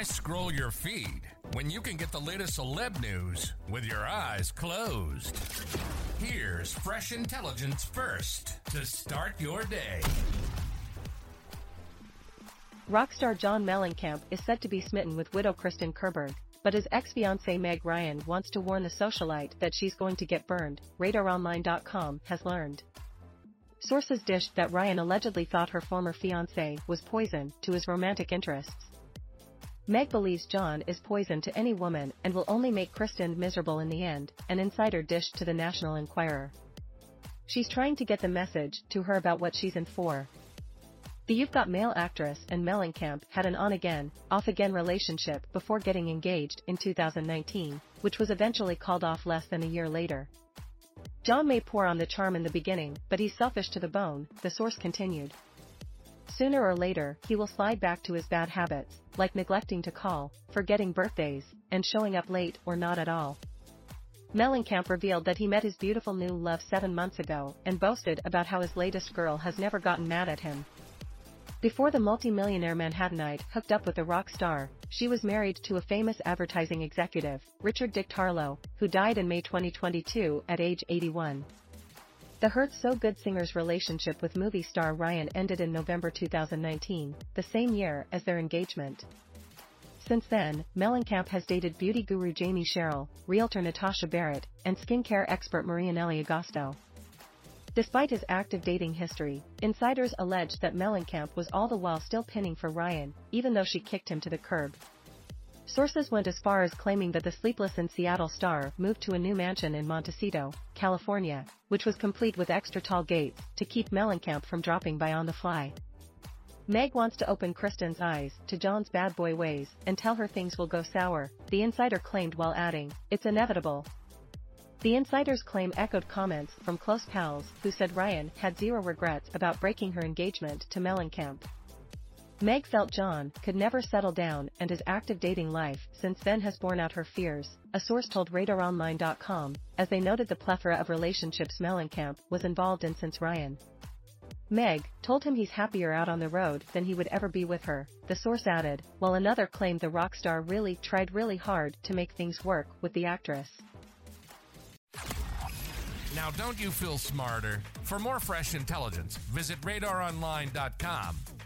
Why scroll your feed when you can get the latest celeb news with your eyes closed? Here's fresh intelligence first to start your day. Rockstar John Mellencamp is said to be smitten with widow Kristin Kehrberg, but his ex-fiancée Meg Ryan wants to warn the socialite that she's going to get burned, RadarOnline.com has learned. Sources dished that Ryan allegedly thought her former fiancé was poison to his romantic interests. Meg believes John is poison to any woman and will only make Kristin miserable in the end, an insider dished to the National Enquirer. She's trying to get the message to her about what she's in for. The You've Got Mail actress and Mellencamp had an on-again, off-again relationship before getting engaged in 2019, which was eventually called off less than a year later. John may pour on the charm in the beginning, but he's selfish to the bone, the source continued. Sooner or later, he will slide back to his bad habits, like neglecting to call, forgetting birthdays, and showing up late or not at all. Mellencamp revealed that he met his beautiful new love seven months ago and boasted about how his latest girl has never gotten mad at him. Before the multimillionaire Manhattanite hooked up with a rock star, she was married to a famous advertising executive, Richard Dick Tarlow, who died in May 2022 at age 81. The Hurt So Good singer's relationship with movie star Ryan ended in November 2019, the same year as their engagement. Since then, Mellencamp has dated beauty guru Jamie Sherrill, realtor Natasha Barrett, and skincare expert Marianelli Agosto. Despite his active dating history, insiders allege that Mellencamp was all the while still pinning for Ryan, even though she kicked him to the curb. Sources went as far as claiming that the Sleepless in Seattle star moved to a new mansion in Montecito, California, which was complete with extra tall gates to keep Mellencamp from dropping by on the fly. Meg wants to open Kristin's eyes to John's bad boy ways and tell her things will go sour, the insider claimed while adding, it's inevitable. The insider's claim echoed comments from close pals who said Ryan had zero regrets about breaking her engagement to Mellencamp. Meg felt John could never settle down and his active dating life since then has borne out her fears, a source told RadarOnline.com, as they noted the plethora of relationships Mellencamp was involved in since Ryan. Meg told him he's happier out on the road than he would ever be with her, the source added, while another claimed the rock star really tried really hard to make things work with the actress. Now, don't you feel smarter? For more fresh intelligence, visit radaronline.com